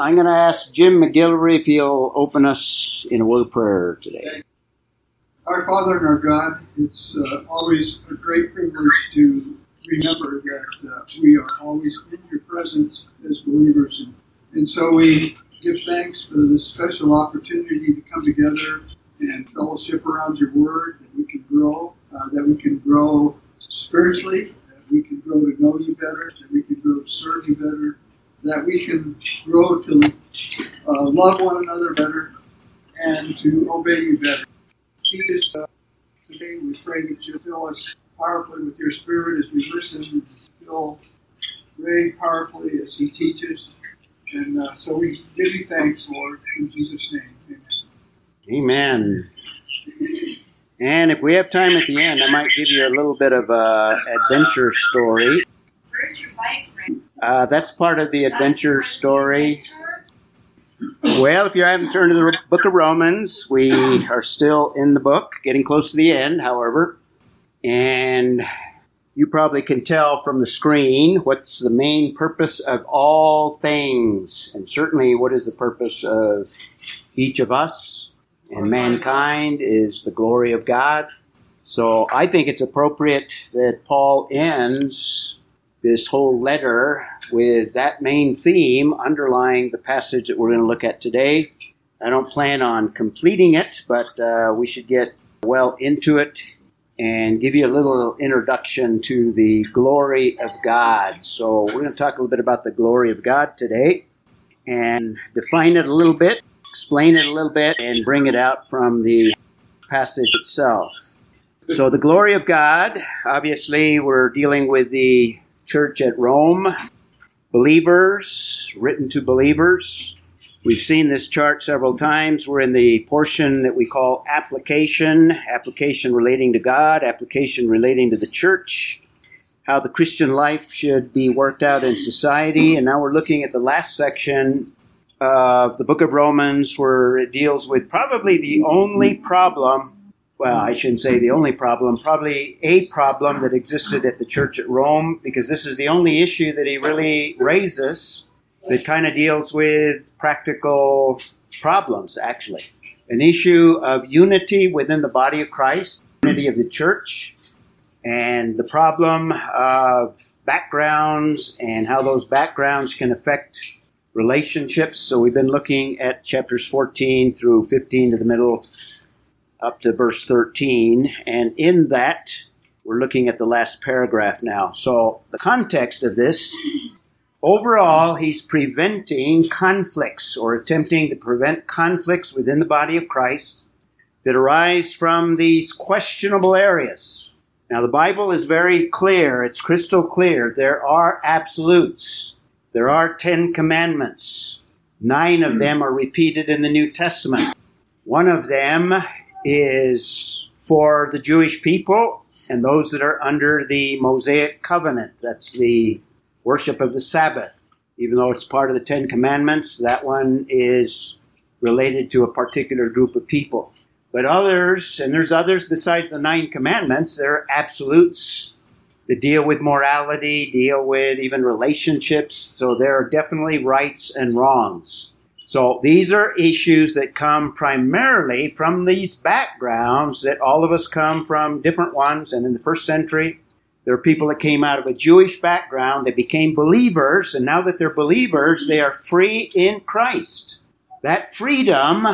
I'm going to ask Jim McGilvery if he'll open us in a word of prayer today. Our Father and our God, it's uh, always a great privilege to remember that uh, we are always in your presence as believers. And, and so we give thanks for this special opportunity to come together and fellowship around your word, that we can grow, uh, that we can grow spiritually, that we can grow to know you better, that we can grow to serve you better, that we can grow to uh, love one another better and to obey you better. Jesus, uh, today. We pray that you fill us powerfully with your Spirit as we listen and feel very powerfully as He teaches. And uh, so we give you thanks, Lord, in Jesus' name. Amen. Amen. And if we have time at the end, I might give you a little bit of a adventure story. Where's your bike, uh, that's part of the adventure story. Well, if you haven't turned to the book of Romans, we are still in the book, getting close to the end, however. And you probably can tell from the screen what's the main purpose of all things. And certainly, what is the purpose of each of us and mankind is the glory of God. So I think it's appropriate that Paul ends this whole letter with that main theme underlying the passage that we're going to look at today. I don't plan on completing it, but uh, we should get well into it and give you a little introduction to the glory of God. So, we're going to talk a little bit about the glory of God today and define it a little bit, explain it a little bit, and bring it out from the passage itself. So, the glory of God, obviously, we're dealing with the church at Rome, believers, written to believers. We've seen this chart several times. We're in the portion that we call application, application relating to God, application relating to the church, how the Christian life should be worked out in society. And now we're looking at the last section of the book of Romans where it deals with probably the only problem well, I shouldn't say the only problem, probably a problem that existed at the church at Rome, because this is the only issue that he really raises that kind of deals with practical problems, actually. An issue of unity within the body of Christ, unity of the church, and the problem of backgrounds and how those backgrounds can affect relationships. So we've been looking at chapters 14 through 15 to the middle up to verse 13. And in that, we're looking at the last paragraph now. So, the context of this overall, he's preventing conflicts or attempting to prevent conflicts within the body of Christ that arise from these questionable areas. Now, the Bible is very clear, it's crystal clear. There are absolutes, there are Ten Commandments. Nine of them are repeated in the New Testament. One of them is for the Jewish people and those that are under the Mosaic covenant. That's the worship of the Sabbath. Even though it's part of the Ten Commandments, that one is related to a particular group of people. But others, and there's others besides the Nine Commandments, there are absolutes that deal with morality, deal with even relationships. So there are definitely rights and wrongs. So these are issues that come primarily from these backgrounds that all of us come from different ones. And in the first century, there are people that came out of a Jewish background, they became believers, and now that they're believers, they are free in Christ. That freedom,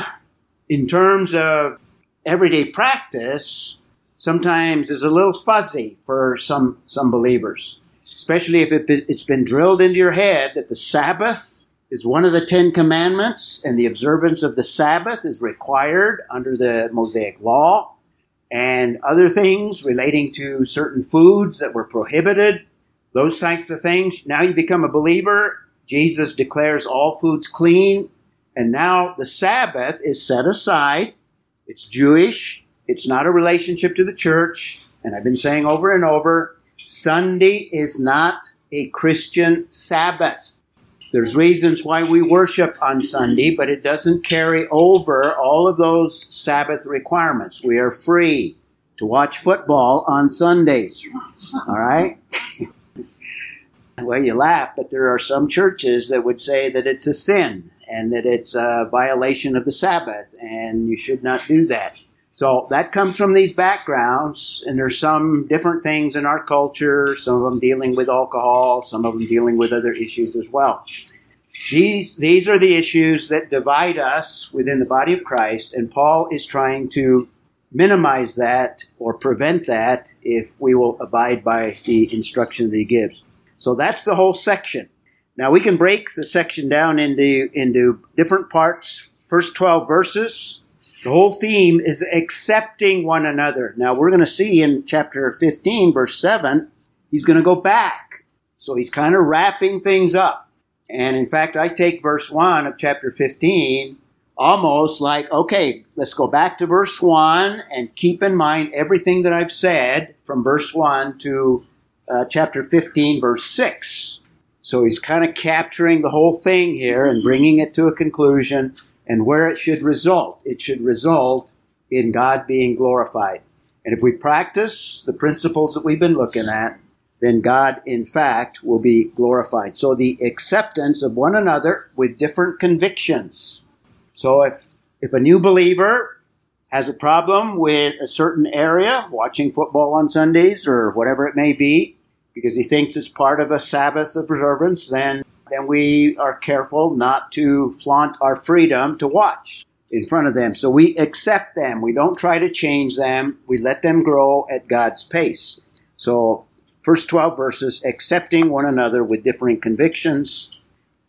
in terms of everyday practice, sometimes is a little fuzzy for some, some believers, especially if it, it's been drilled into your head that the Sabbath is one of the Ten Commandments, and the observance of the Sabbath is required under the Mosaic Law, and other things relating to certain foods that were prohibited, those types of things. Now you become a believer. Jesus declares all foods clean, and now the Sabbath is set aside. It's Jewish, it's not a relationship to the church, and I've been saying over and over Sunday is not a Christian Sabbath. There's reasons why we worship on Sunday, but it doesn't carry over all of those Sabbath requirements. We are free to watch football on Sundays. All right? well, you laugh, but there are some churches that would say that it's a sin. and that it's a violation of the Sabbath, and you should not do that. So that comes from these backgrounds, and there's some different things in our culture, some of them dealing with alcohol, some of them dealing with other issues as well. These, these are the issues that divide us within the body of Christ, and Paul is trying to minimize that or prevent that if we will abide by the instruction that he gives. So that's the whole section. Now we can break the section down into, into different parts. First 12 verses, the whole theme is accepting one another. Now we're going to see in chapter 15, verse 7, he's going to go back. So he's kind of wrapping things up. And in fact, I take verse 1 of chapter 15 almost like, okay, let's go back to verse 1 and keep in mind everything that I've said from verse 1 to uh, chapter 15, verse 6. So he's kind of capturing the whole thing here and bringing it to a conclusion and where it should result. It should result in God being glorified. And if we practice the principles that we've been looking at, then God, in fact, will be glorified. So the acceptance of one another with different convictions. So if, if a new believer has a problem with a certain area, watching football on Sundays or whatever it may be, because he thinks it's part of a Sabbath of observance, then then we are careful not to flaunt our freedom to watch in front of them. So we accept them. We don't try to change them. We let them grow at God's pace. So, first 12 verses, accepting one another with differing convictions.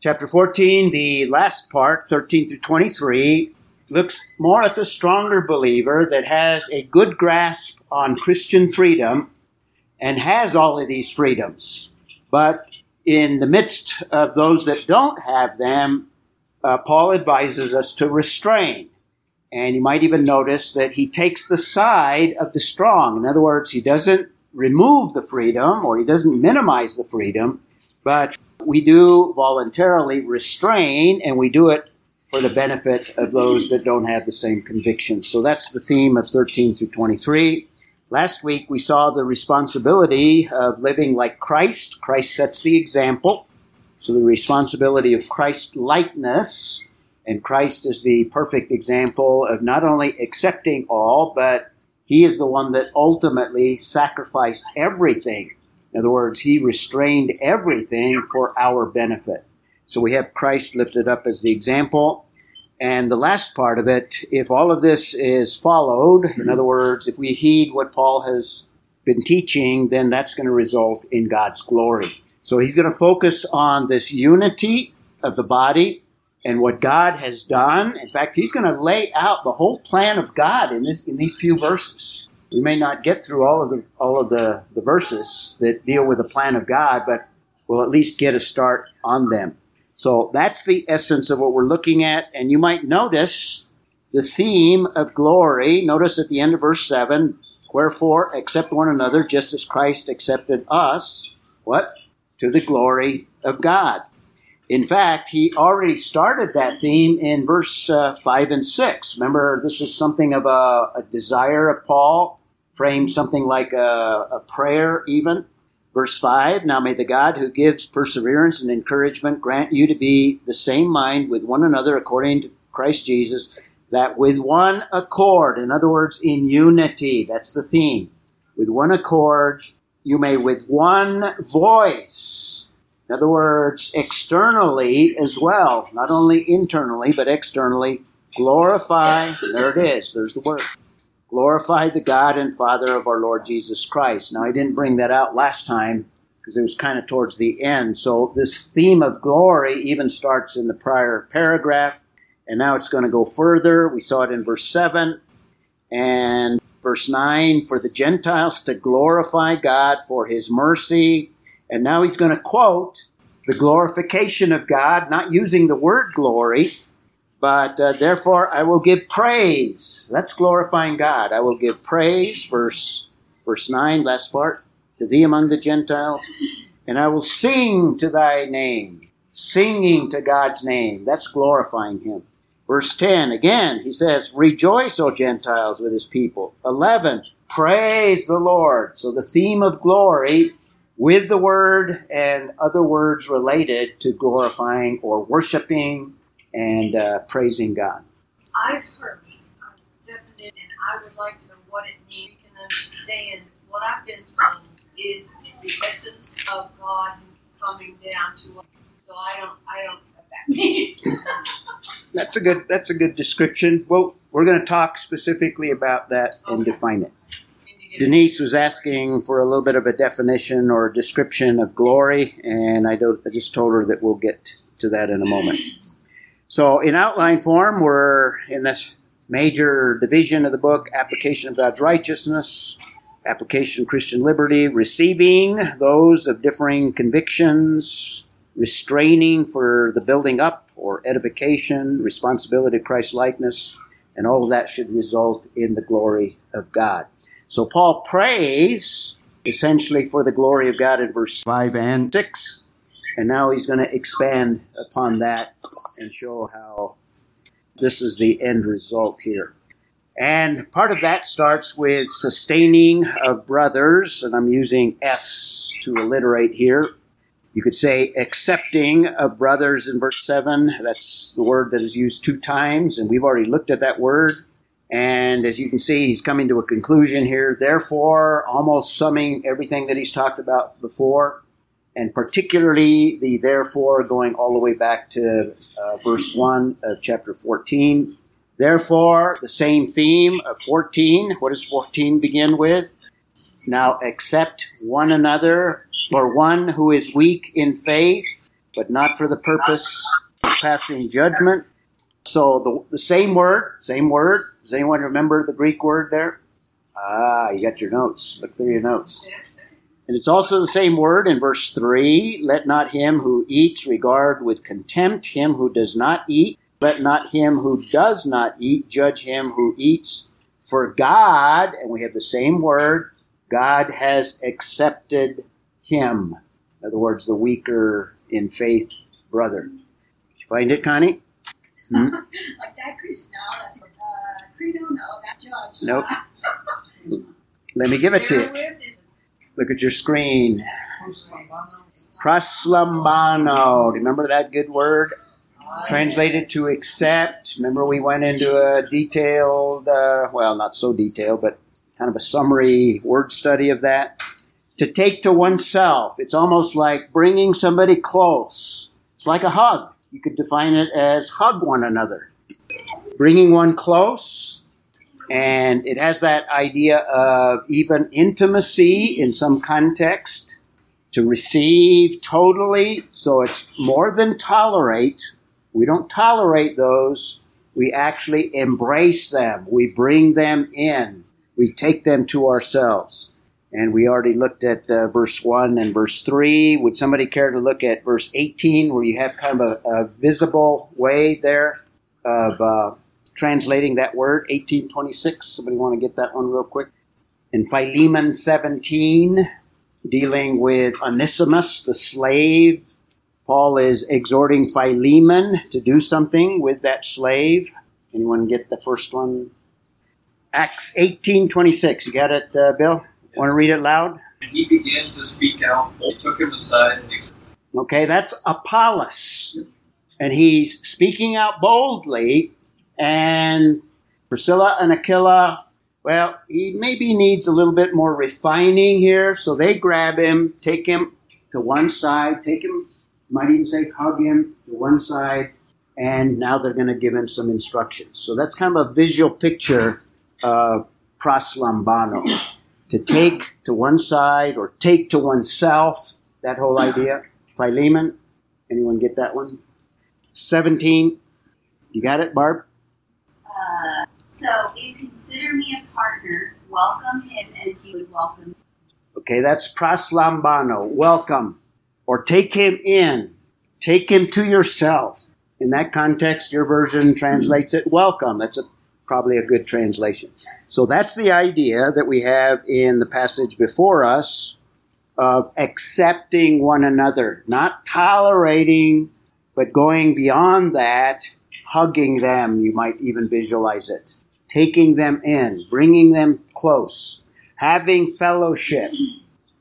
Chapter 14, the last part, 13 through 23, looks more at the stronger believer that has a good grasp on Christian freedom and has all of these freedoms. But in the midst of those that don't have them, uh, Paul advises us to restrain. And you might even notice that he takes the side of the strong. In other words, he doesn't remove the freedom or he doesn't minimize the freedom, but we do voluntarily restrain and we do it for the benefit of those that don't have the same convictions. So that's the theme of 13 through 23. Last week we saw the responsibility of living like Christ. Christ sets the example. So the responsibility of Christ likeness, and Christ is the perfect example of not only accepting all, but he is the one that ultimately sacrificed everything. In other words, he restrained everything for our benefit. So we have Christ lifted up as the example. And the last part of it, if all of this is followed, in other words, if we heed what Paul has been teaching, then that's going to result in God's glory. So he's going to focus on this unity of the body and what God has done. In fact, he's going to lay out the whole plan of God in this in these few verses. We may not get through all of the all of the, the verses that deal with the plan of God, but we'll at least get a start on them. So that's the essence of what we're looking at. And you might notice the theme of glory. Notice at the end of verse 7 Wherefore, accept one another just as Christ accepted us. What? To the glory of God. In fact, he already started that theme in verse uh, 5 and 6. Remember, this is something of a, a desire of Paul, framed something like a, a prayer, even. Verse 5 Now may the God who gives perseverance and encouragement grant you to be the same mind with one another according to Christ Jesus, that with one accord, in other words, in unity, that's the theme, with one accord, you may with one voice, in other words, externally as well, not only internally, but externally, glorify, there it is, there's the word glorify the God and Father of our Lord Jesus Christ. Now, I didn't bring that out last time because it was kind of towards the end. So, this theme of glory even starts in the prior paragraph, and now it's going to go further. We saw it in verse 7 and verse 9 for the Gentiles to glorify God for his mercy. And now he's going to quote the glorification of God, not using the word glory, but uh, therefore, I will give praise. That's glorifying God. I will give praise, verse, verse 9, last part, to thee among the Gentiles, and I will sing to thy name. Singing to God's name. That's glorifying Him. Verse 10, again, he says, Rejoice, O Gentiles, with his people. 11, praise the Lord. So the theme of glory with the word and other words related to glorifying or worshiping and uh, praising God. I've heard definite, and I would like to know what it means. We can understand what I've been told is the essence of God coming down to us. So I don't, I don't know what that means. That's a good. That's a good description. Well, we're going to talk specifically about that and define it. Denise was asking for a little bit of a definition or a description of glory, and I, I just told her that we'll get to that in a moment. So, in outline form, we're in this major division of the book application of God's righteousness, application of Christian liberty, receiving those of differing convictions, restraining for the building up or edification, responsibility of Christ likeness, and all of that should result in the glory of God. So Paul prays essentially for the glory of God in verse 5 and 6. And now he's going to expand upon that and show how this is the end result here. And part of that starts with sustaining of brothers, and I'm using S to alliterate here. You could say accepting of brothers in verse 7. That's the word that is used two times, and we've already looked at that word. And as you can see, he's coming to a conclusion here. Therefore, almost summing everything that he's talked about before, and particularly the therefore going all the way back to uh, verse 1 of chapter 14. Therefore, the same theme of 14. What does 14 begin with? Now accept one another, or one who is weak in faith, but not for the purpose of passing judgment. So the, the same word, same word, does anyone remember the Greek word there? Ah, you got your notes. Look through your notes. And it's also the same word in verse 3 Let not him who eats regard with contempt him who does not eat. Let not him who does not eat judge him who eats. For God, and we have the same word, God has accepted him. In other words, the weaker in faith brother. Did you find it, Connie? Hmm? like that Christian, no, that's uh, Credo, no, that judge. Nope. Let me give it to you. Look at your screen. Proslambano. Remember that good word? Translated to accept. Remember, we went into a detailed, uh, well, not so detailed, but kind of a summary word study of that. To take to oneself. It's almost like bringing somebody close. It's like a hug. You could define it as hug one another. Bringing one close, and it has that idea of even intimacy in some context to receive totally. So it's more than tolerate. We don't tolerate those. We actually embrace them. We bring them in. We take them to ourselves. And we already looked at uh, verse 1 and verse 3. Would somebody care to look at verse 18, where you have kind of a, a visible way there of uh, translating that word, 1826? Somebody want to get that one real quick? In Philemon 17, dealing with Onesimus, the slave, Paul is exhorting Philemon to do something with that slave. Anyone get the first one? Acts 18:26. You got it, uh, Bill? Want to read it loud? And he began to speak out. He took him aside and ex- Okay, that's Apollos. And he's speaking out boldly, and Priscilla and Aquila, well, he maybe needs a little bit more refining here, so they grab him, take him to one side, take him, might even say hug him to one side, and now they're going to give him some instructions. So that's kind of a visual picture of proslambano to take to one side or take to oneself, that whole idea. Philemon, anyone get that one? 17. You got it, Barb? So, if consider me a partner, welcome him as you would welcome me. Okay, that's proslambano, welcome. Or take him in, take him to yourself. In that context, your version translates it welcome. That's a probably a good translation. So that's the idea that we have in the passage before us of accepting one another, not tolerating, but going beyond that, hugging them. You might even visualize it. Taking them in, bringing them close, having fellowship.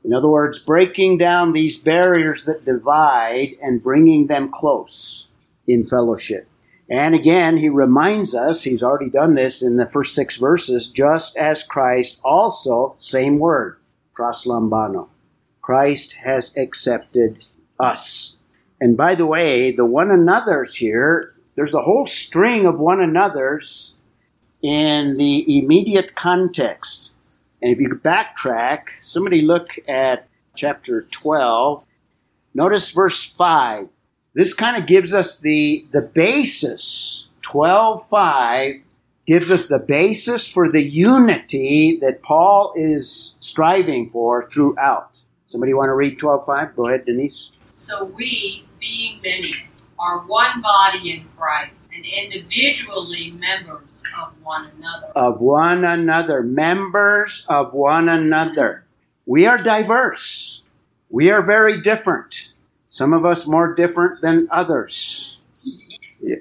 In other words, breaking down these barriers that divide and bringing them close in fellowship. And again, he reminds us, he's already done this in the first six verses, just as Christ also, same word, proslambano. Christ has accepted us. And by the way, the one another's here, there's a whole string of one another's in the immediate context. And if you backtrack, somebody look at chapter 12. Notice verse 5. This kind of gives us the, the basis. 12.5 gives us the basis for the unity that Paul is striving for throughout. Somebody want to read 12.5? Go ahead, Denise. So we, being many, are one body in Christ and individually members of one another. Of one another. Members of one another. We are diverse. We are very different. Some of us more different than others. Yeah.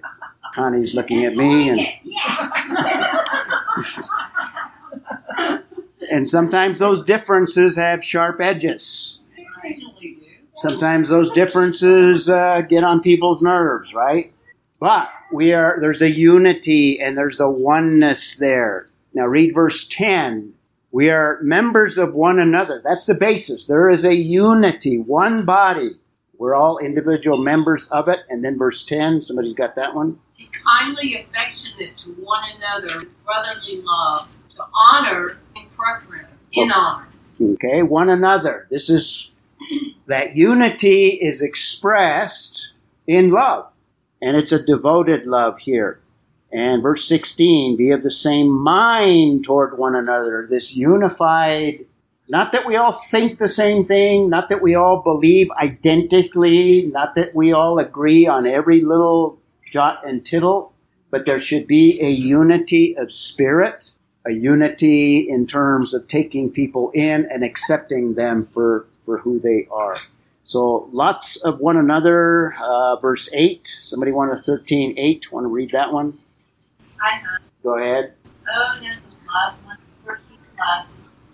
Connie's looking at me and and sometimes those differences have sharp edges. Sometimes those differences uh, get on people's nerves, right? But we are there's a unity and there's a oneness there. Now read verse 10. We are members of one another. That's the basis. There is a unity, one body. We're all individual members of it. And then verse 10, somebody's got that one? Be kindly affectionate to one another brotherly love, to honor in preference, in honor. Okay, one another. This is that unity is expressed in love, and it's a devoted love here. And verse 16, be of the same mind toward one another. This unified, not that we all think the same thing, not that we all believe identically, not that we all agree on every little jot and tittle, but there should be a unity of spirit, a unity in terms of taking people in and accepting them for, for who they are. So lots of one another. Uh, verse 8. Somebody want a 13 8? Want to read that one? I have. Go ahead. Oh, there's love one for he loves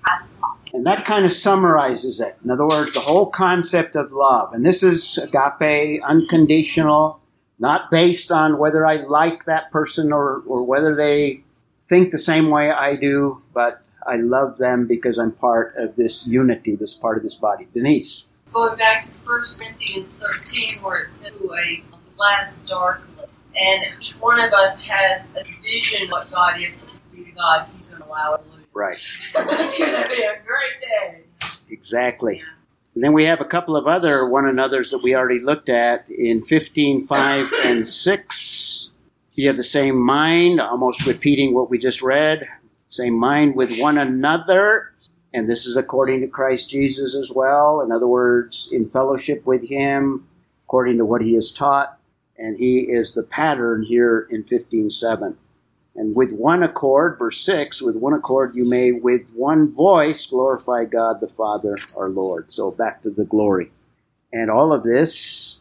has And that kind of summarizes it. In other words, the whole concept of love. And this is agape, unconditional, not based on whether I like that person or, or whether they think the same way I do, but I love them because I'm part of this unity, this part of this body. Denise. Going back to 1 Corinthians 13, where it says, a glass darkly. And each one of us has a vision of what God is. And be to God, He's going to allow it. Right. it's going to be a great day. Exactly. And then we have a couple of other one another's that we already looked at in 15, 5, and 6. You have the same mind, almost repeating what we just read. Same mind with one another. And this is according to Christ Jesus as well. In other words, in fellowship with Him, according to what He has taught. And He is the pattern here in 15.7. And with one accord, verse 6, with one accord you may with one voice glorify God the Father, our Lord. So back to the glory. And all of this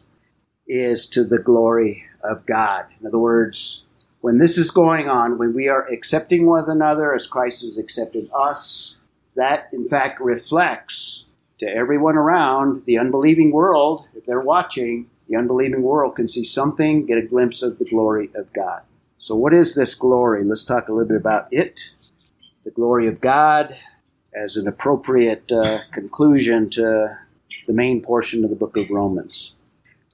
is to the glory of God. In other words, when this is going on, when we are accepting one another as Christ has accepted us, that in fact reflects to everyone around the unbelieving world, if they're watching, the unbelieving world can see something, get a glimpse of the glory of God. So, what is this glory? Let's talk a little bit about it. The glory of God as an appropriate uh, conclusion to the main portion of the book of Romans.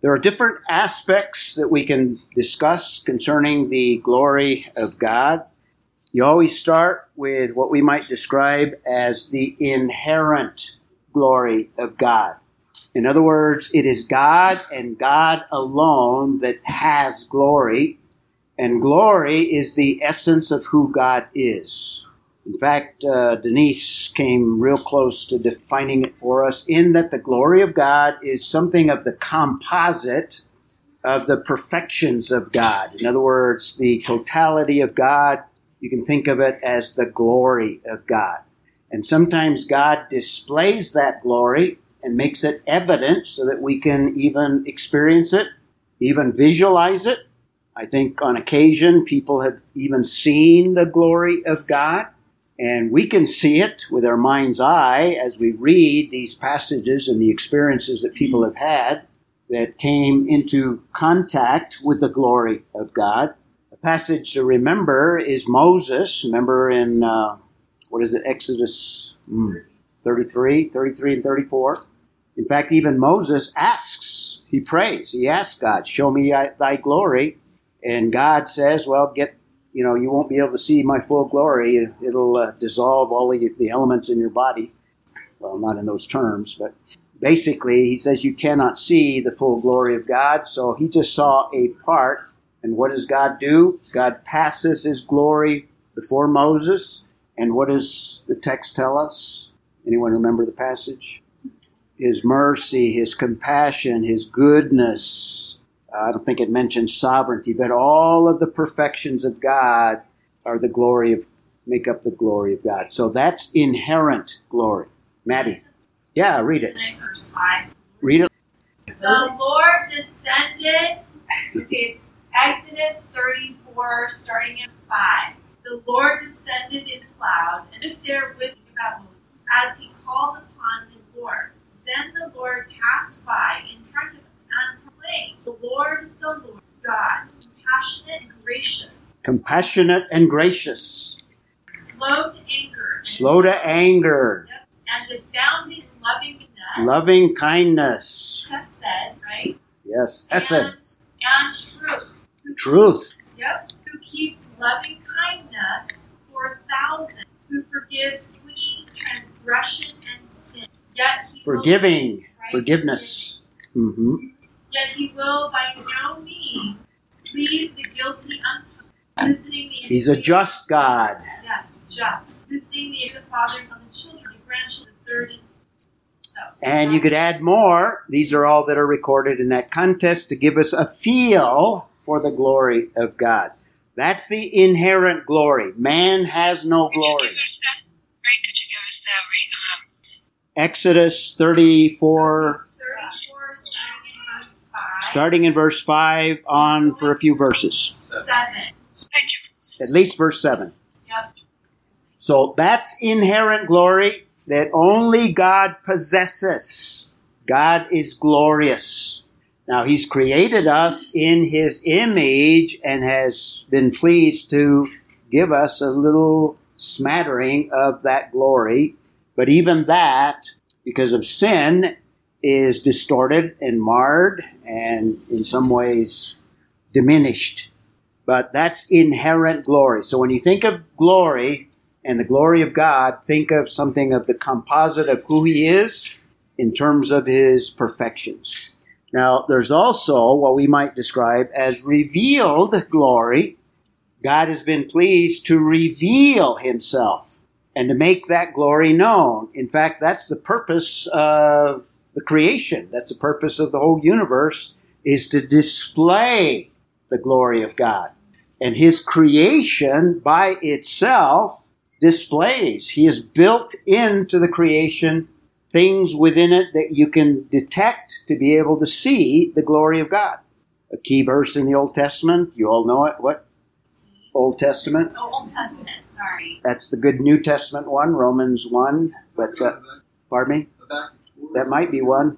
There are different aspects that we can discuss concerning the glory of God. You always start with what we might describe as the inherent glory of God. In other words, it is God and God alone that has glory, and glory is the essence of who God is. In fact, uh, Denise came real close to defining it for us in that the glory of God is something of the composite of the perfections of God. In other words, the totality of God, you can think of it as the glory of God. And sometimes God displays that glory and makes it evident so that we can even experience it, even visualize it. I think on occasion people have even seen the glory of God. And we can see it with our mind's eye as we read these passages and the experiences that people have had. that came into contact with the glory of God. A passage to remember is Moses. Remember in, uh, what is it, Exodus mm, 33, 33 and 34? In fact, even Moses asks, he prays, he asks God, show me thy glory. And God says, well, get, you know, you won't be able to see my full glory. It'll uh, dissolve all the, the elements in your body. Well, not in those terms, but basically, he says you cannot see the full glory of God. So he just saw a part. And what does God do? God passes his glory before Moses. And what does the text tell us? Anyone remember the passage? His mercy, his compassion, his goodness. I don't think it mentions sovereignty, but all of the perfections of God are the glory of make up the glory of God. So that's inherent glory. Maddie. Yeah, read it. Verse 5. Read it. The Lord descended. It's Exodus 34, starting at 5. The Lord descended in cloud and stood there with Moses as he called upon the Lord. Then the Lord passed by in front of The Lord, the Lord God, compassionate and gracious. Compassionate and gracious. Slow to anger. Slow to anger. Yep. And abounding loving kindness. Loving kindness. Hesed, right? Yes, Hesed. And, and truth. Truth. Yep. Who keeps loving kindness for thousands. Who forgives any transgression and sin. Yet he Forgiving. Right? Forgiveness. Mm-hmm. Yet he will by no means leave the guilty unpunished. Visiting the He's a just God. Yes, just. Visiting the fathers on the children, the grandchildren, the third and so, And you could add more. These are all that are recorded in that contest to give us a feel for the glory of God. That's the inherent glory. Man has no Could you glory. give us that? Right? Could you give us that? Right? Um, Exodus 34, 34, starting in verse 5. Starting in verse 5 on for a few verses. Seven. At least verse 7. Yep. So that's inherent glory that only God possesses. God is glorious. Now, He's created us in His image and has been pleased to give us a little smattering of that glory. But even that, because of sin, is distorted and marred and in some ways diminished. But that's inherent glory. So when you think of glory and the glory of God, think of something of the composite of who He is in terms of His perfections. Now, there's also what we might describe as revealed glory. God has been pleased to reveal Himself and to make that glory known. In fact, that's the purpose of the creation. That's the purpose of the whole universe is to display the glory of God. And his creation by itself displays. He has built into the creation things within it that you can detect to be able to see the glory of God. A key verse in the Old Testament, you all know it. What? Old Testament. Oh, Old Testament, sorry. That's the good New Testament one, Romans 1. But, uh, pardon me? That might be one.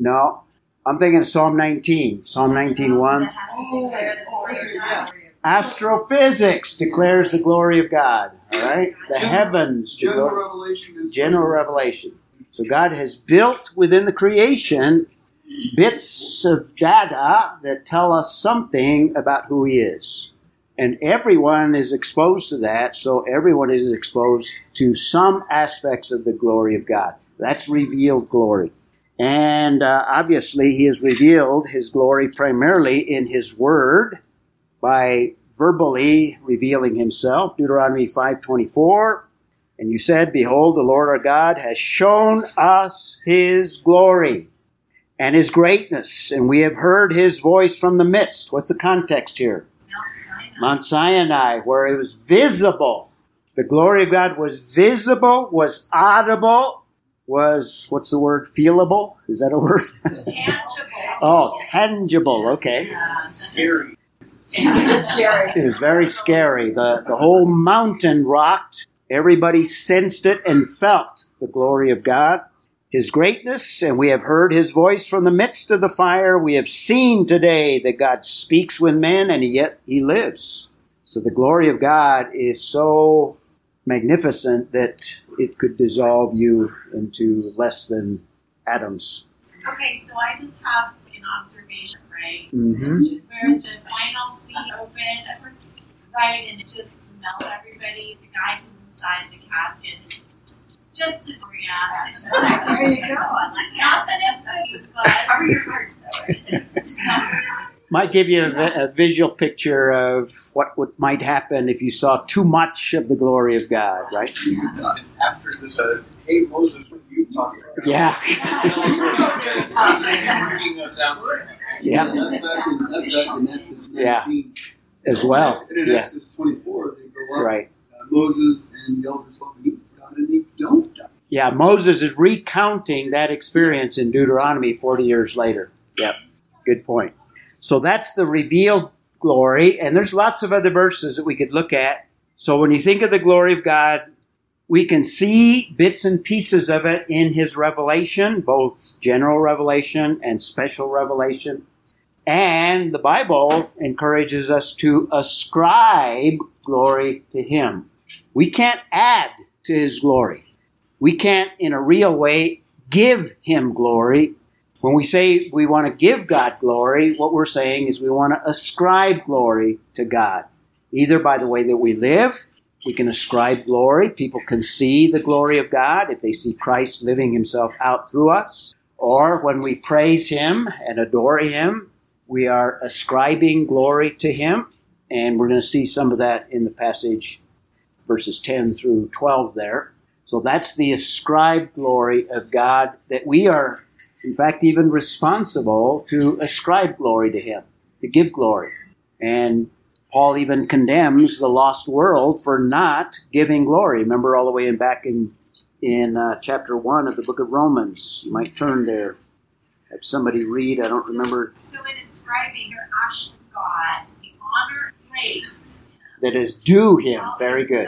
No, I'm thinking of Psalm 19. Psalm 19 1. That has to declare the glory of God. Astrophysics declares the glory of God. All right? The heavens General declare revelation general revelation. So God has built within the creation bits of data that tell us something about who He is. And everyone is exposed to that, so everyone is exposed to some aspects of the glory of God. That's revealed glory. And uh, obviously, He has revealed His glory primarily in His Word by verbally revealing Himself. Deuteronomy 5:24. And you said, Behold, the Lord our God has shown us His glory and His greatness, and we have heard His voice from the midst. What's the context here? Mount Sinai. Mount Sinai, where it was visible. The glory of God was visible, was audible, was, what's the word, feelable? Is that a word? Tangible. oh, tangible, okay. Um, scary. That's scary. It was very scary. The, the whole mountain rocked. Everybody sensed it and felt the glory of God. his greatness, and we have heard his voice from the midst of the fire. We have seen today that God speaks with men, and yet he lives. So the glory of God is so magnificent that it could dissolve you into less than atoms. Okay, so I just have an observation, right? Mm-hmm. Just where the final scene opened, right, and it just melted everybody, the guy who's inside the casket. Just to yeah, there you go. I'm like, not that it's a but cover your heart though. It's, Might give you a, a visual picture of what would, might happen if you saw too much of the glory of God, right? After this, uh, hey Moses, what are you talking about? Yeah, Freaking us yeah, That's back in, that's back in Exodus Yeah. as well. In Yeah, Exodus 24, they go up, right. uh, Moses and the elders go up and God, and they don't die. Yeah, Moses is recounting that experience in Deuteronomy 40 years later. Yep, good point. So that's the revealed glory, and there's lots of other verses that we could look at. So when you think of the glory of God, we can see bits and pieces of it in his revelation, both general revelation and special revelation. And the Bible encourages us to ascribe glory to him. We can't add to his glory we can't, in a real way, give him glory. When we say we want to give God glory, what we're saying is we want to ascribe glory to God. Either by the way that we live, we can ascribe glory. People can see the glory of God if they see Christ living himself out through us. Or when we praise him and adore him, we are ascribing glory to him. And we're going to see some of that in the passage, verses 10 through 12 there. So that's the ascribed glory of God that we are, in fact, even responsible to ascribe glory to Him, to give glory. And Paul even condemns the lost world for not giving glory. Remember all the way in back in in uh, chapter one of the book of Romans. You might turn there. Have somebody read. I don't remember so in ascribing your action to God, the honor place that is due Him. Very good.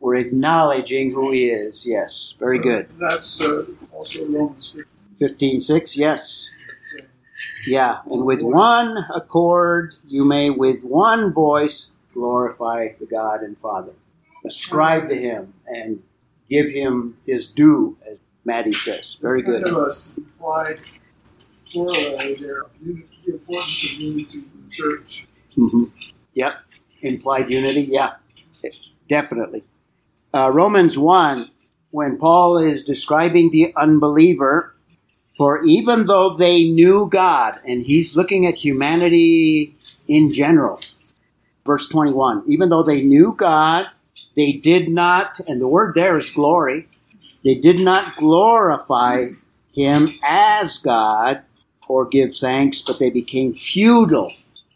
Acknowledging His sovereignty. We're acknowledging who He is. Yes, very good. That's uh, also Romans 15. Fifteen six. Yes. Uh, Yeah, and with one accord you may with one voice glorify the God and Father. Ascribe to him and give him his due, as Maddie says. Very good. Kind of implied corollary there. The importance of unity in the church. hmm Yep. Implied unity. Yeah, definitely. Uh, Romans 1, when Paul is describing the unbeliever, for even though they knew God, and he's looking at humanity in general, verse 21, even though they knew God, they did not, and the word there is glory, they did not glorify him as God or give thanks, but they became futile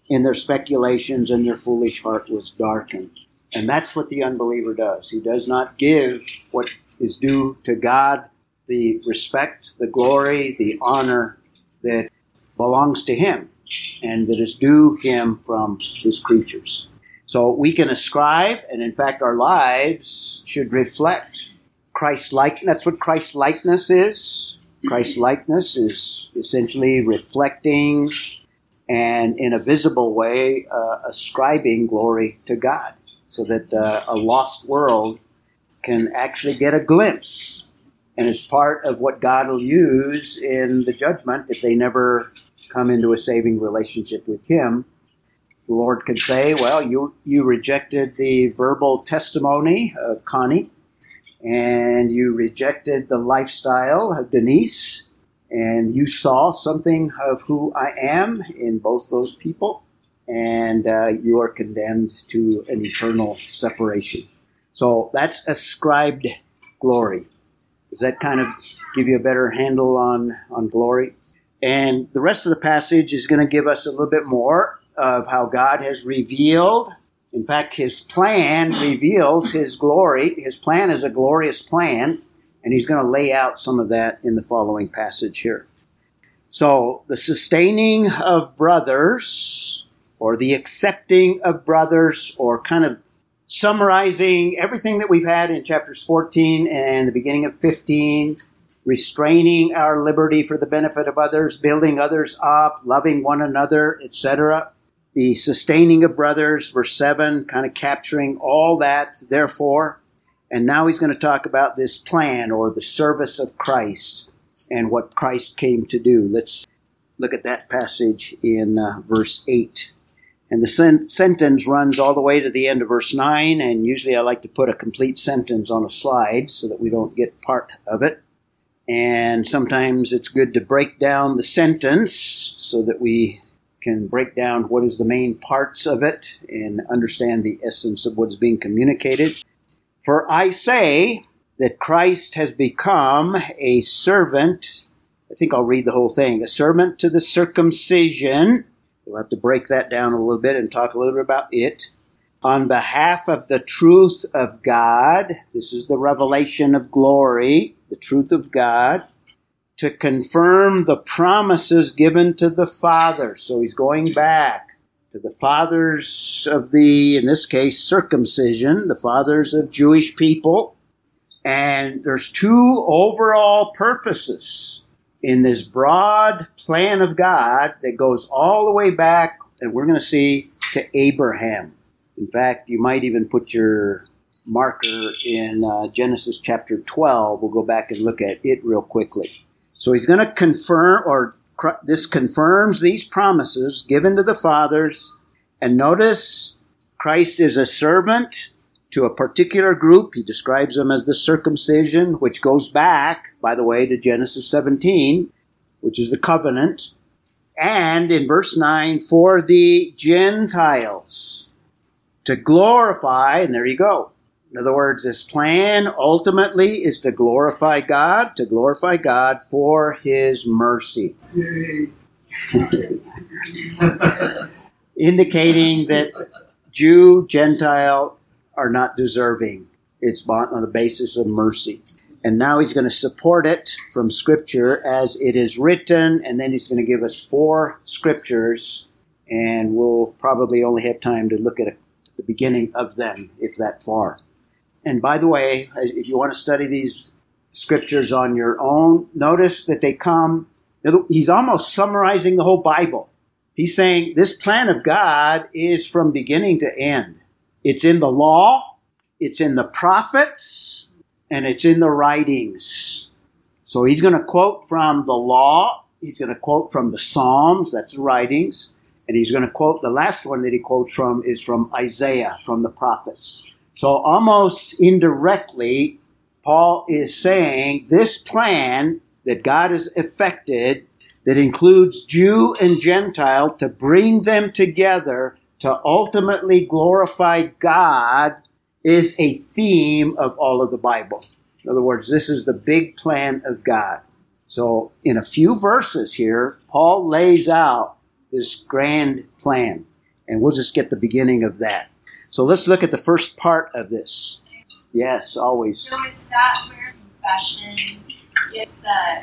in their speculations and their foolish heart was darkened. And that's what the unbeliever does. He does not give what is due to God the respect, the glory, the honor that belongs to Him and that is due Him from His creatures. So we can ascribe, and in fact, our lives should reflect Christ like. That's what Christ likeness is. Christ likeness is essentially reflecting and in a visible way uh, ascribing glory to God so that uh, a lost world can actually get a glimpse and it's part of what God will use in the judgment if they never come into a saving relationship with Him. The Lord could say, Well, you, you rejected the verbal testimony of Connie, and you rejected the lifestyle of Denise, and you saw something of who I am in both those people, and uh, you are condemned to an eternal separation. So that's ascribed glory. Does that kind of give you a better handle on, on glory? And the rest of the passage is going to give us a little bit more of how God has revealed. In fact, his plan reveals his glory. His plan is a glorious plan, and he's going to lay out some of that in the following passage here. So, the sustaining of brothers, or the accepting of brothers, or kind of summarizing everything that we've had in chapters 14 and the beginning of 15, restraining our liberty for the benefit of others, building others up, loving one another, etc. The sustaining of brothers, verse 7, kind of capturing all that, therefore. And now he's going to talk about this plan or the service of Christ and what Christ came to do. Let's look at that passage in uh, verse 8. And the sen- sentence runs all the way to the end of verse 9, and usually I like to put a complete sentence on a slide so that we don't get part of it. And sometimes it's good to break down the sentence so that we can break down what is the main parts of it and understand the essence of what is being communicated. For I say that Christ has become a servant. I think I'll read the whole thing. A servant to the circumcision. We'll have to break that down a little bit and talk a little bit about it. On behalf of the truth of God, this is the revelation of glory, the truth of God, to confirm the promises given to the Father. So he's going back to the fathers of the, in this case, circumcision, the fathers of Jewish people. And there's two overall purposes in this broad plan of God that goes all the way back, and we're going to see to Abraham. In fact, you might even put your marker in uh, Genesis chapter 12. We'll go back and look at it real quickly. So he's going to confirm, or this confirms these promises given to the fathers. And notice Christ is a servant to a particular group. He describes them as the circumcision, which goes back, by the way, to Genesis 17, which is the covenant. And in verse 9, for the Gentiles to glorify, and there you go. In other words, this plan ultimately is to glorify God, to glorify God for His mercy. Indicating that Jew, Gentile are not deserving. It's bought on the basis of mercy. And now he's going to support it from Scripture as it is written, and then he's going to give us four Scriptures, and we'll probably only have time to look at the beginning of them, if that far. And by the way, if you want to study these Scriptures on your own, notice that they come, he's almost summarizing the whole Bible. He's saying this plan of God is from beginning to end. It's in the law, it's in the prophets, and it's in the writings. So he's going to quote from the law, he's going to quote from the Psalms, that's the writings, and he's going to quote the last one that he quotes from is from Isaiah, from the prophets. So almost indirectly, Paul is saying this plan that God has effected that includes Jew and Gentile to bring them together to ultimately glorify God is a theme of all of the Bible. In other words, this is the big plan of God. So, in a few verses here, Paul lays out this grand plan, and we'll just get the beginning of that. So, let's look at the first part of this. Yes, always. So is that where confession is the,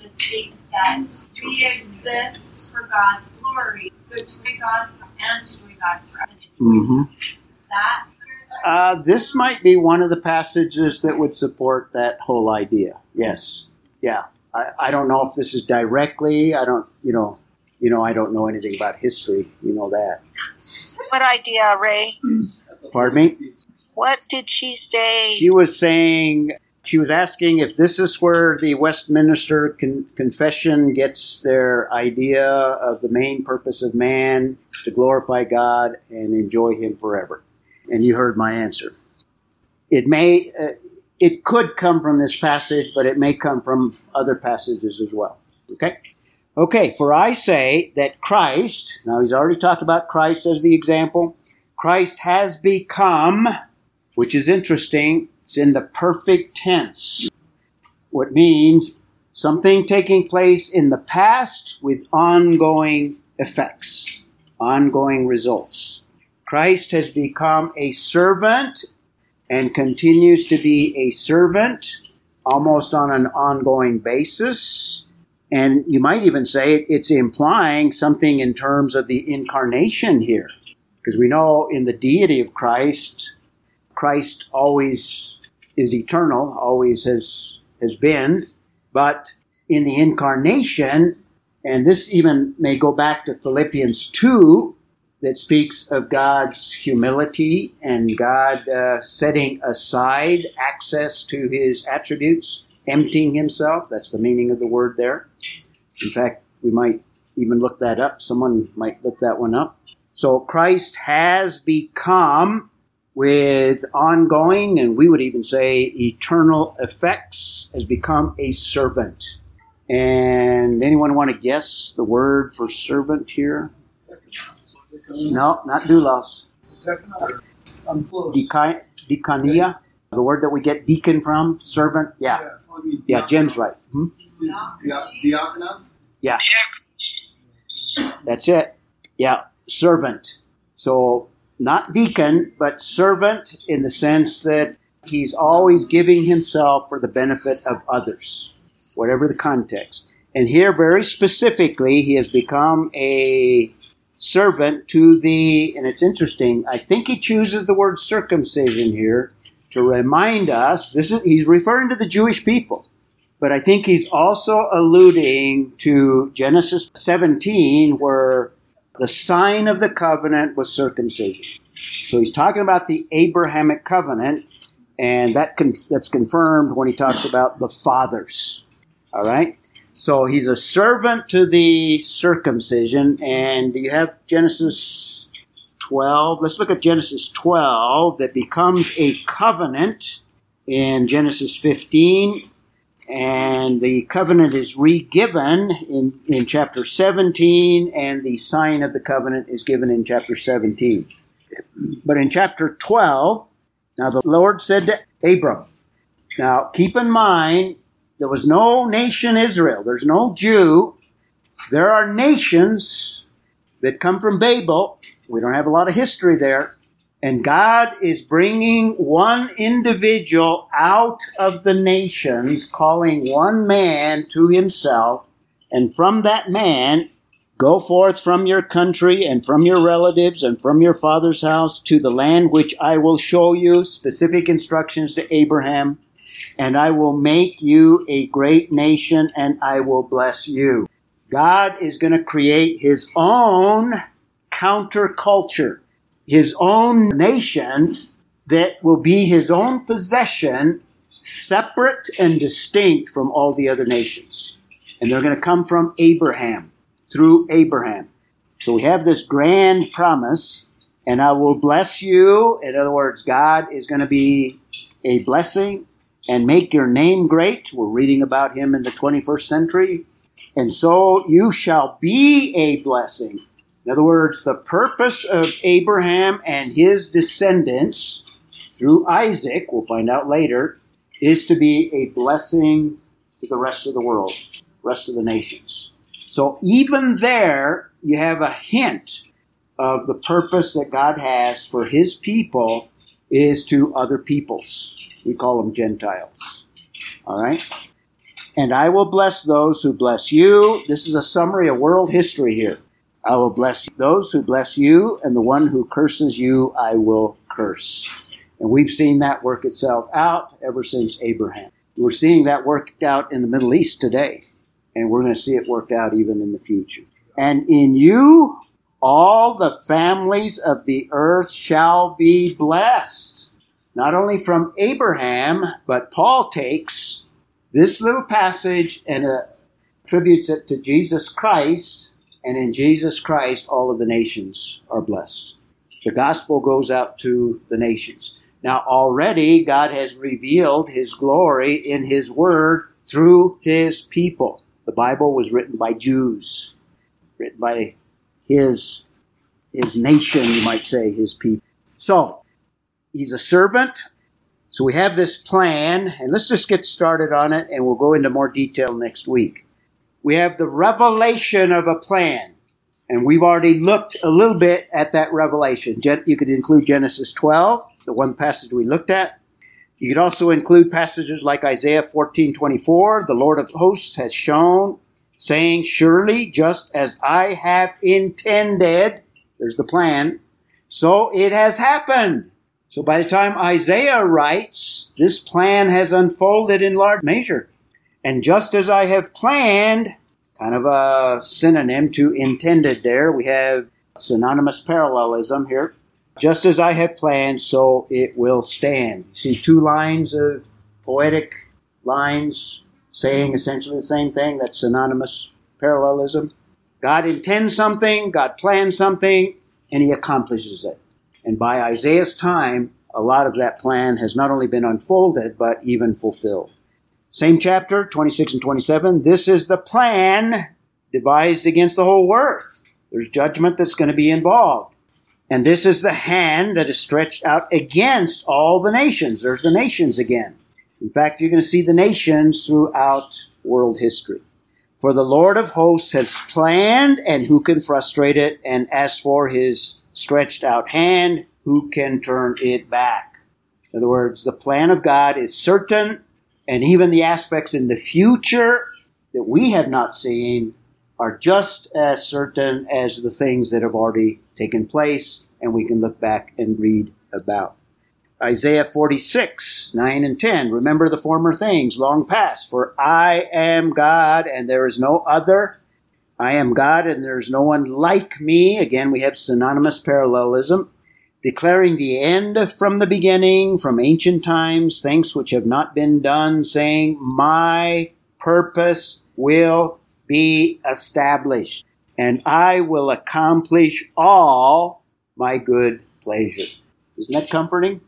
the statement that we exist for God's glory? So to God and to be God forever. Mm-hmm. That Uh, this might be one of the passages that would support that whole idea. Yes, yeah. I, I don't know if this is directly. I don't, you know, you know, I don't know anything about history. You know that. What idea, Ray? Pardon me. What did she say? She was saying she was asking if this is where the Westminster con- Confession gets their idea of the main purpose of man to glorify God and enjoy Him forever. And you heard my answer. It may, uh, it could come from this passage, but it may come from other passages as well. Okay. Okay. For I say that Christ. Now he's already talked about Christ as the example. Christ has become, which is interesting. It's in the perfect tense, what means something taking place in the past with ongoing effects, ongoing results. Christ has become a servant and continues to be a servant almost on an ongoing basis. And you might even say it's implying something in terms of the incarnation here. Because we know in the deity of Christ, Christ always is eternal, always has has been, but in the incarnation, and this even may go back to Philippians 2, that speaks of God's humility and God uh, setting aside access to his attributes, emptying himself. That's the meaning of the word there. In fact, we might even look that up. Someone might look that one up. So Christ has become, with ongoing, and we would even say eternal effects, has become a servant. And anyone want to guess the word for servant here? No, not doulos. I'm close. Deacon, diakonia, the word that we get deacon from, servant. Yeah, yeah, Jim's right. Hmm? Dia- Diakonos? Yeah, that's it. Yeah, servant. So not deacon, but servant in the sense that he's always giving himself for the benefit of others, whatever the context. And here, very specifically, he has become a servant to the, and it's interesting, I think he chooses the word circumcision here to remind us, this is, he's referring to the Jewish people. But I think he's also alluding to Genesis 17, where the sign of the covenant was circumcision. So he's talking about the Abrahamic covenant, and that con- that's confirmed when he talks about the fathers. All right? So he's a servant to the circumcision, and you have Genesis 12. Let's look at Genesis 12 that becomes a covenant in Genesis 15 and the covenant is re-given in, in chapter 17 and the sign of the covenant is given in chapter 17 but in chapter 12 now the lord said to abram now keep in mind there was no nation israel there's no jew. There are nations that come from babel. We don't have a lot of history there and God is bringing one individual out of the nations, calling one man to himself, and from that man, go forth from your country and from your relatives and from your father's house to the land which I will show you. Specific instructions to Abraham. And I will make you a great nation and I will bless you. God is going to create his own counterculture his own nation that will be his own possession, separate and distinct from all the other nations. And they're going to come from Abraham, through Abraham. So we have this grand promise, and I will bless you. In other words, God is going to be a blessing and make your name great. We're reading about him in the 21st century. And so you shall be a blessing. In other words, the purpose of Abraham and his descendants through Isaac, we'll find out later, is to be a blessing to the rest of the world, rest of the nations. So even there, you have a hint of the purpose that God has for his people is to other peoples. We call them Gentiles. All right? And I will bless those who bless you. This is a summary of world history here. I will bless those who bless you, and the one who curses you, I will curse. And we've seen that work itself out ever since Abraham. We're seeing that worked out in the Middle East today, and we're going to see it worked out even in the future. And in you, all the families of the earth shall be blessed. Not only from Abraham, but Paul takes this little passage and attributes it to Jesus Christ and in Jesus Christ, all of the nations are blessed. The gospel goes out to the nations. Now, already God has revealed his glory in his word through his people. The Bible was written by Jews, written by his, his nation, you might say, his people. So, he's a servant. So, we have this plan, and let's just get started on it, and we'll go into more detail next week we have the revelation of a plan. And we've already looked a little bit at that revelation. You could include Genesis 12, the one passage we looked at. You could also include passages like Isaiah 14 24, the Lord of hosts has shown, saying, Surely, just as I have intended, there's the plan, so it has happened. So by the time Isaiah writes, this plan has unfolded in large measure. And just as I have planned, kind of a synonym to intended there, we have synonymous parallelism here. Just as I have planned, so it will stand. See two lines of poetic lines saying essentially the same thing. That's synonymous parallelism. God intends something, God plans something, and he accomplishes it. And by Isaiah's time, a lot of that plan has not only been unfolded, but even fulfilled. Same chapter, 26 and 27. This is the plan devised against the whole earth. There's judgment that's going to be involved. And this is the hand that is stretched out against all the nations. There's the nations again. In fact, you're going to see the nations throughout world history. For the Lord of hosts has planned, and who can frustrate it? And as for his stretched out hand, who can turn it back? In other words, the plan of God is certain, and even the aspects in the future that we have not seen are just as certain as the things that have already taken place, and we can look back and read about. Isaiah 46, 9 and 10. Remember the former things long past, for I am God and there is no other. I am God and there is no one like me. Again, we have synonymous parallelism. Declaring the end from the beginning, from ancient times, things which have not been done, saying, My purpose will be established, and I will accomplish all my good pleasure. Isn't that comforting?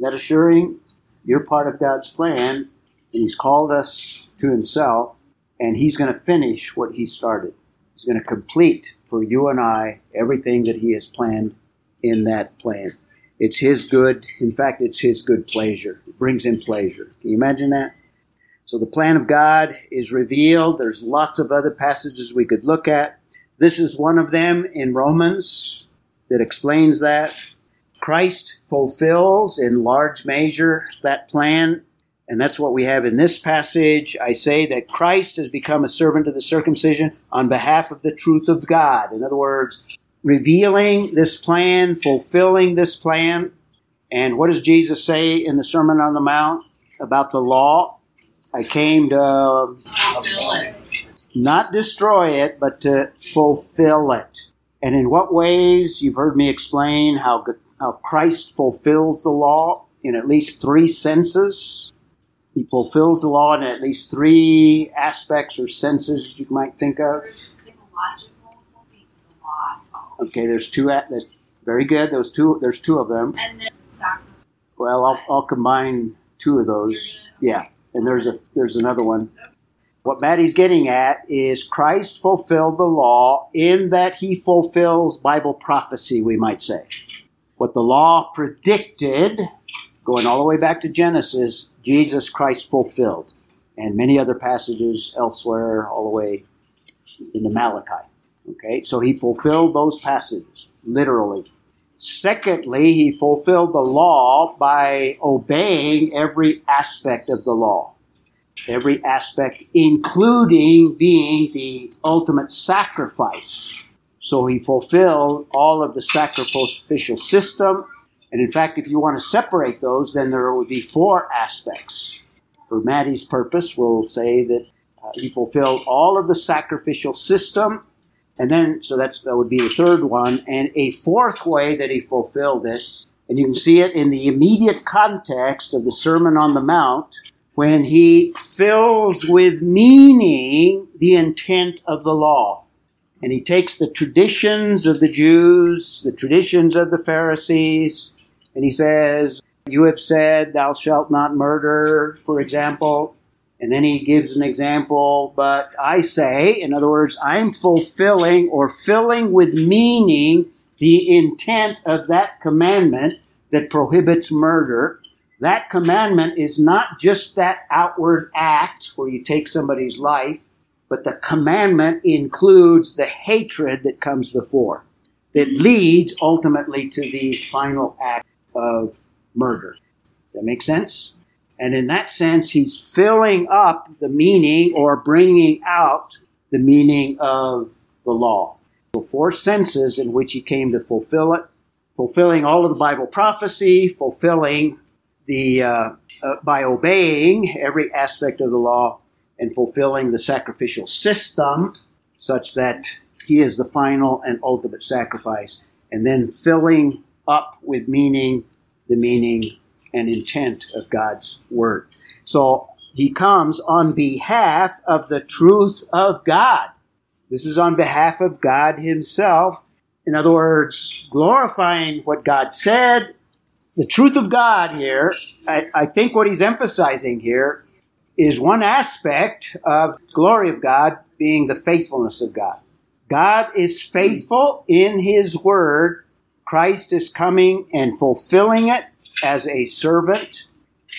that assuring you're part of God's plan, and He's called us to Himself, and He's going to finish what He started. He's going to complete for you and I everything that He has planned in that plan. It's His good, in fact, it's His good pleasure. It brings Him pleasure. Can you imagine that? So the plan of God is revealed. There's lots of other passages we could look at. This is one of them in Romans that explains that. Christ fulfills in large measure that plan. And that's what we have in this passage. I say that Christ has become a servant of the circumcision on behalf of the truth of God. In other words, revealing this plan, fulfilling this plan. And what does Jesus say in the Sermon on the Mount about the law? I came to uh, not destroy it, but to fulfill it. And in what ways? You've heard me explain how how Christ fulfills the law in at least three senses. He fulfills the law in at least three aspects or senses you might think of. Okay, there's two. There's very good. Those two. There's two of them. Well, I'll, I'll combine two of those. Yeah, and there's a there's another one. What Maddie's getting at is Christ fulfilled the law in that he fulfills Bible prophecy, we might say what the law predicted, going all the way back to Genesis, Jesus Christ fulfilled. And many other passages elsewhere, all the way into Malachi. Okay, so he fulfilled those passages, literally. Secondly, he fulfilled the law by obeying every aspect of the law. Every aspect, including being the ultimate sacrifice so he fulfilled all of the sacrificial system. And in fact, if you want to separate those, then there would be four aspects. For Maddie's purpose, we'll say that uh, he fulfilled all of the sacrificial system. And then, so that's, that would be the third one. And a fourth way that he fulfilled it, and you can see it in the immediate context of the Sermon on the Mount, when he fills with meaning the intent of the law and he takes the traditions of the Jews, the traditions of the Pharisees, and he says, You have said, Thou shalt not murder, for example. And then he gives an example, but I say, in other words, I'm fulfilling or filling with meaning the intent of that commandment that prohibits murder. That commandment is not just that outward act where you take somebody's life, but the commandment includes the hatred that comes before, that leads ultimately to the final act of murder. Does that make sense? And in that sense, he's filling up the meaning or bringing out the meaning of the law. The four senses in which he came to fulfill it. fulfilling all of the Bible prophecy, fulfilling the uh, uh, by obeying every aspect of the law and fulfilling the sacrificial system such that he is the final and ultimate sacrifice, and then filling up with meaning the meaning and intent of God's word. So he comes on behalf of the truth of God. This is on behalf of God himself. In other words, glorifying what God said, the truth of God here. I, I think what he's emphasizing here is one aspect of glory of God being the faithfulness of God. God is faithful in his word. Christ is coming and fulfilling it as a servant.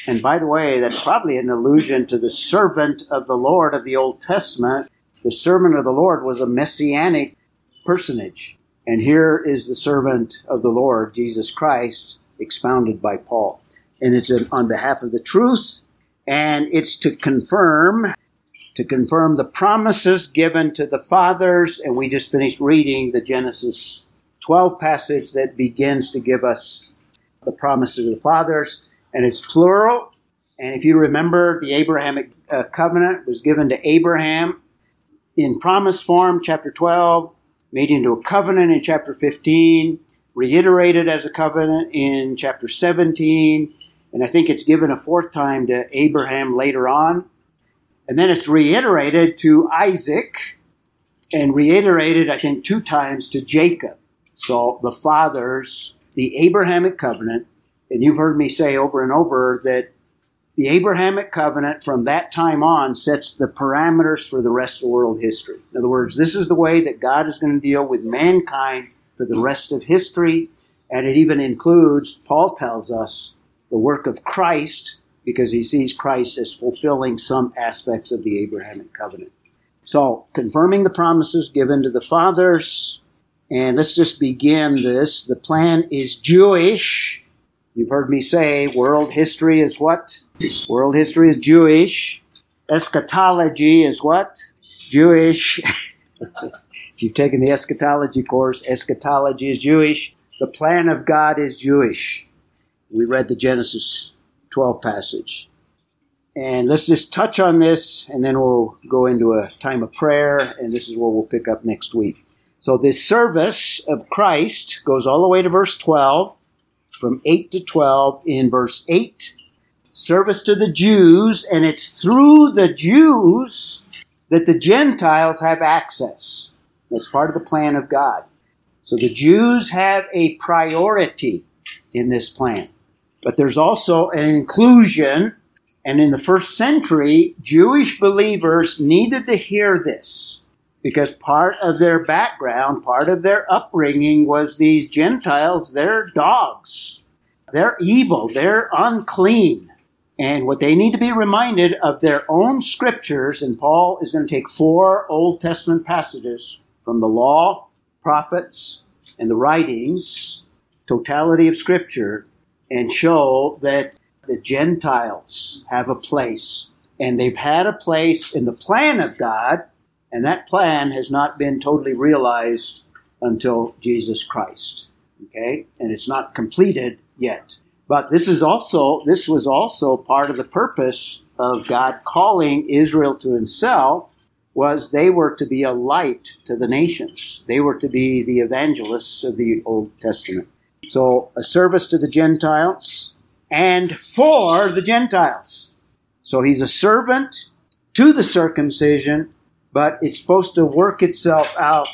And by the way, that's probably an allusion to the servant of the Lord of the Old Testament. The servant of the Lord was a messianic personage. And here is the servant of the Lord, Jesus Christ, expounded by Paul. And it's on behalf of the truth, and it's to confirm to confirm the promises given to the fathers, and we just finished reading the Genesis 12 passage that begins to give us the promises of the fathers, and it's plural. And if you remember, the Abrahamic uh, covenant was given to Abraham in promise form, chapter 12, made into a covenant in chapter 15, reiterated as a covenant in chapter 17, and I think it's given a fourth time to Abraham later on. And then it's reiterated to Isaac and reiterated, I think, two times to Jacob. So the fathers, the Abrahamic covenant, and you've heard me say over and over that the Abrahamic covenant from that time on sets the parameters for the rest of world history. In other words, this is the way that God is going to deal with mankind for the rest of history. And it even includes, Paul tells us, the work of Christ because he sees Christ as fulfilling some aspects of the Abrahamic covenant. So, confirming the promises given to the fathers, and let's just begin this. The plan is Jewish. You've heard me say world history is what? World history is Jewish. Eschatology is what? Jewish. if you've taken the eschatology course, eschatology is Jewish. The plan of God is Jewish. We read the Genesis 12 passage. And let's just touch on this, and then we'll go into a time of prayer, and this is where we'll pick up next week. So, this service of Christ goes all the way to verse 12, from 8 to 12. In verse 8, service to the Jews, and it's through the Jews that the Gentiles have access. That's part of the plan of God. So, the Jews have a priority in this plan. But there's also an inclusion, and in the first century, Jewish believers needed to hear this because part of their background, part of their upbringing was these Gentiles, they're dogs. They're evil, they're unclean. And what they need to be reminded of their own scriptures, and Paul is going to take four Old Testament passages from the law, prophets, and the writings, totality of scripture, and show that the Gentiles have a place. And they've had a place in the plan of God, and that plan has not been totally realized until Jesus Christ. Okay? And it's not completed yet. But this is also this was also part of the purpose of God calling Israel to himself was they were to be a light to the nations. They were to be the evangelists of the Old Testament. So, a service to the Gentiles and for the Gentiles. So, he's a servant to the circumcision, but it's supposed to work itself out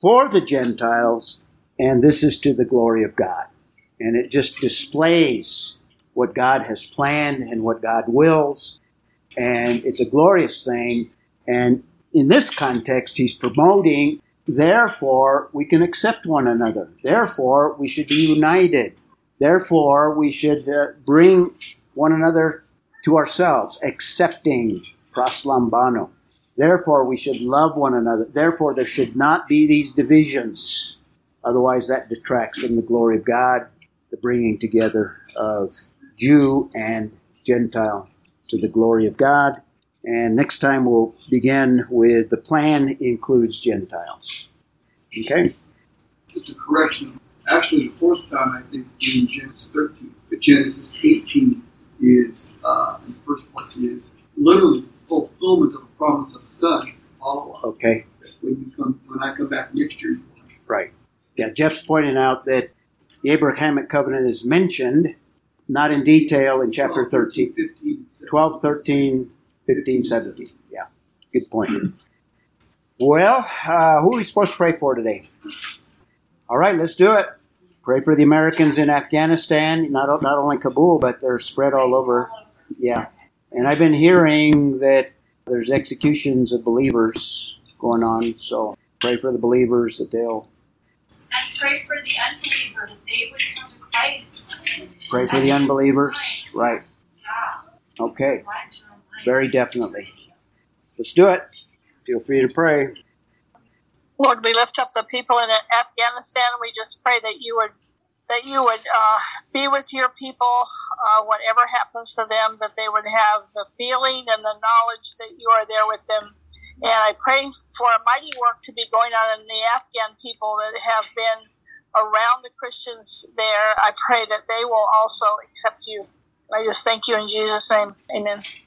for the Gentiles, and this is to the glory of God. And it just displays what God has planned and what God wills, and it's a glorious thing. And in this context, he's promoting Therefore, we can accept one another. Therefore, we should be united. Therefore, we should uh, bring one another to ourselves, accepting proslambano. Therefore, we should love one another. Therefore, there should not be these divisions. Otherwise, that detracts from the glory of God, the bringing together of Jew and Gentile to the glory of God. And next time we'll begin with the plan includes Gentiles. Okay? Just a correction. Actually, the fourth time I think is in Genesis 13, but Genesis 18 is uh, the first part is literally fulfillment of promise of the Son. Follow up. Okay. When you come, when I come back next year, Right. Yeah, Jeff's pointing out that the Abrahamic covenant is mentioned, not in detail, in chapter 13, 15, 12, 13, 15, 17. Yeah, good point. Well, uh, who are we supposed to pray for today? All right, let's do it. Pray for the Americans in Afghanistan, not, not only Kabul, but they're spread all over. Yeah. And I've been hearing that there's executions of believers going on, so pray for the believers that they'll And pray for the unbeliever that they would come to Christ. pray for the unbelievers. Right. Yeah. Okay. Lives are alive. Very definitely. Let's do it. Feel free to pray. Lord, we lift up the people in Afghanistan. We just pray that you would that you would uh, be with your people, uh, whatever happens to them, that they would have the feeling and the knowledge that you are there with them. And I pray for a mighty work to be going on in the Afghan people that have been around the Christians there. I pray that they will also accept you. I just thank you in Jesus' name. Amen.